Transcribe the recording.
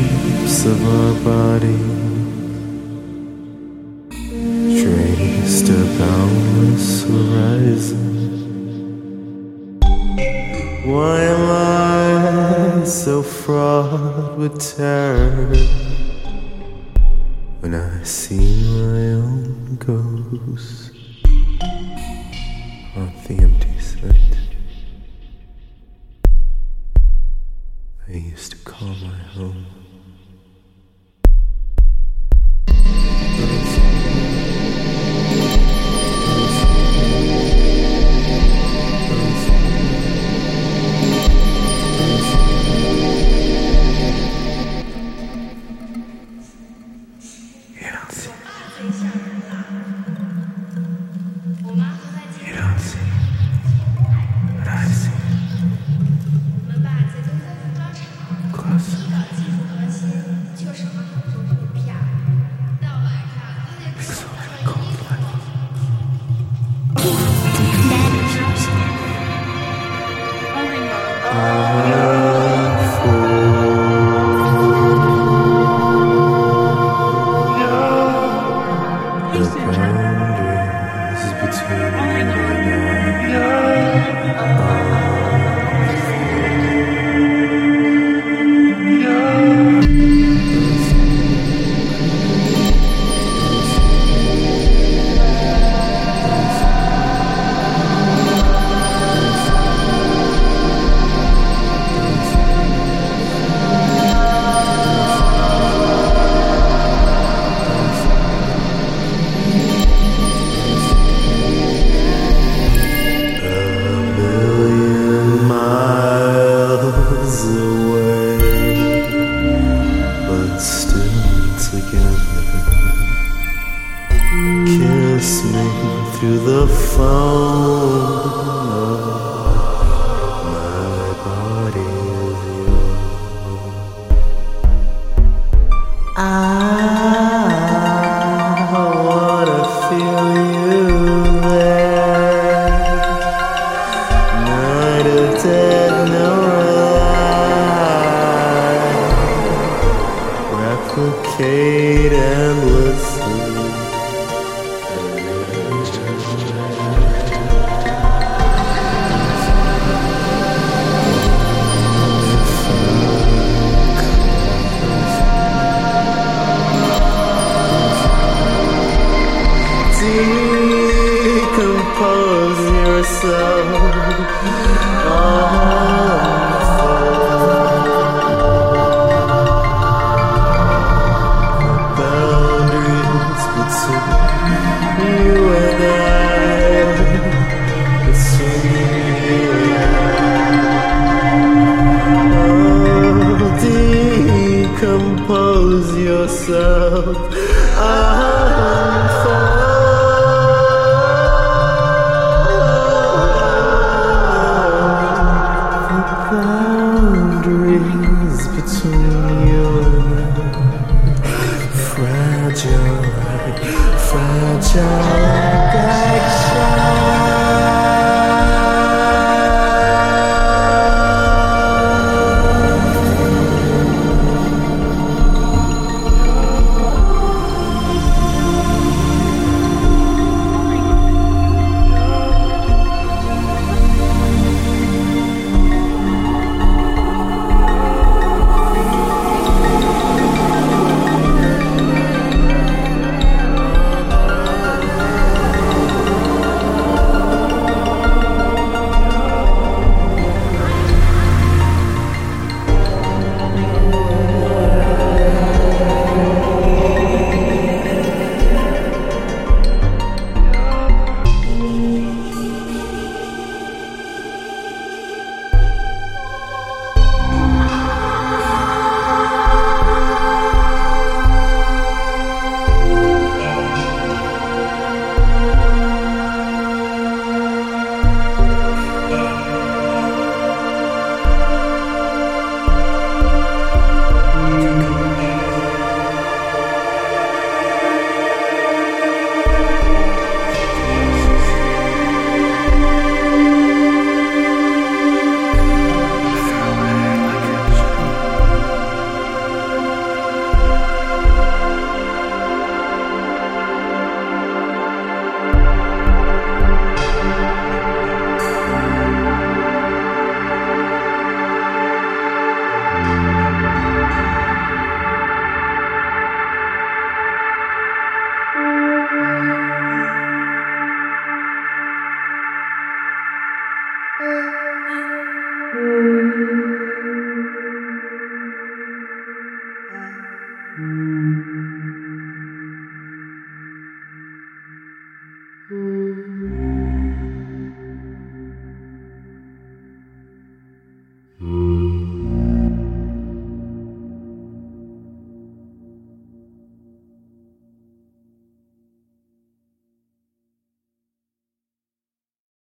shapes of our body traced a boundless horizon. Why am I so fraught with terror when I see my own ghost? on the empty set. I used to call my home. Yeah. listening through the phone of my body is. I wanna feel you there, dead no replicate endless. show.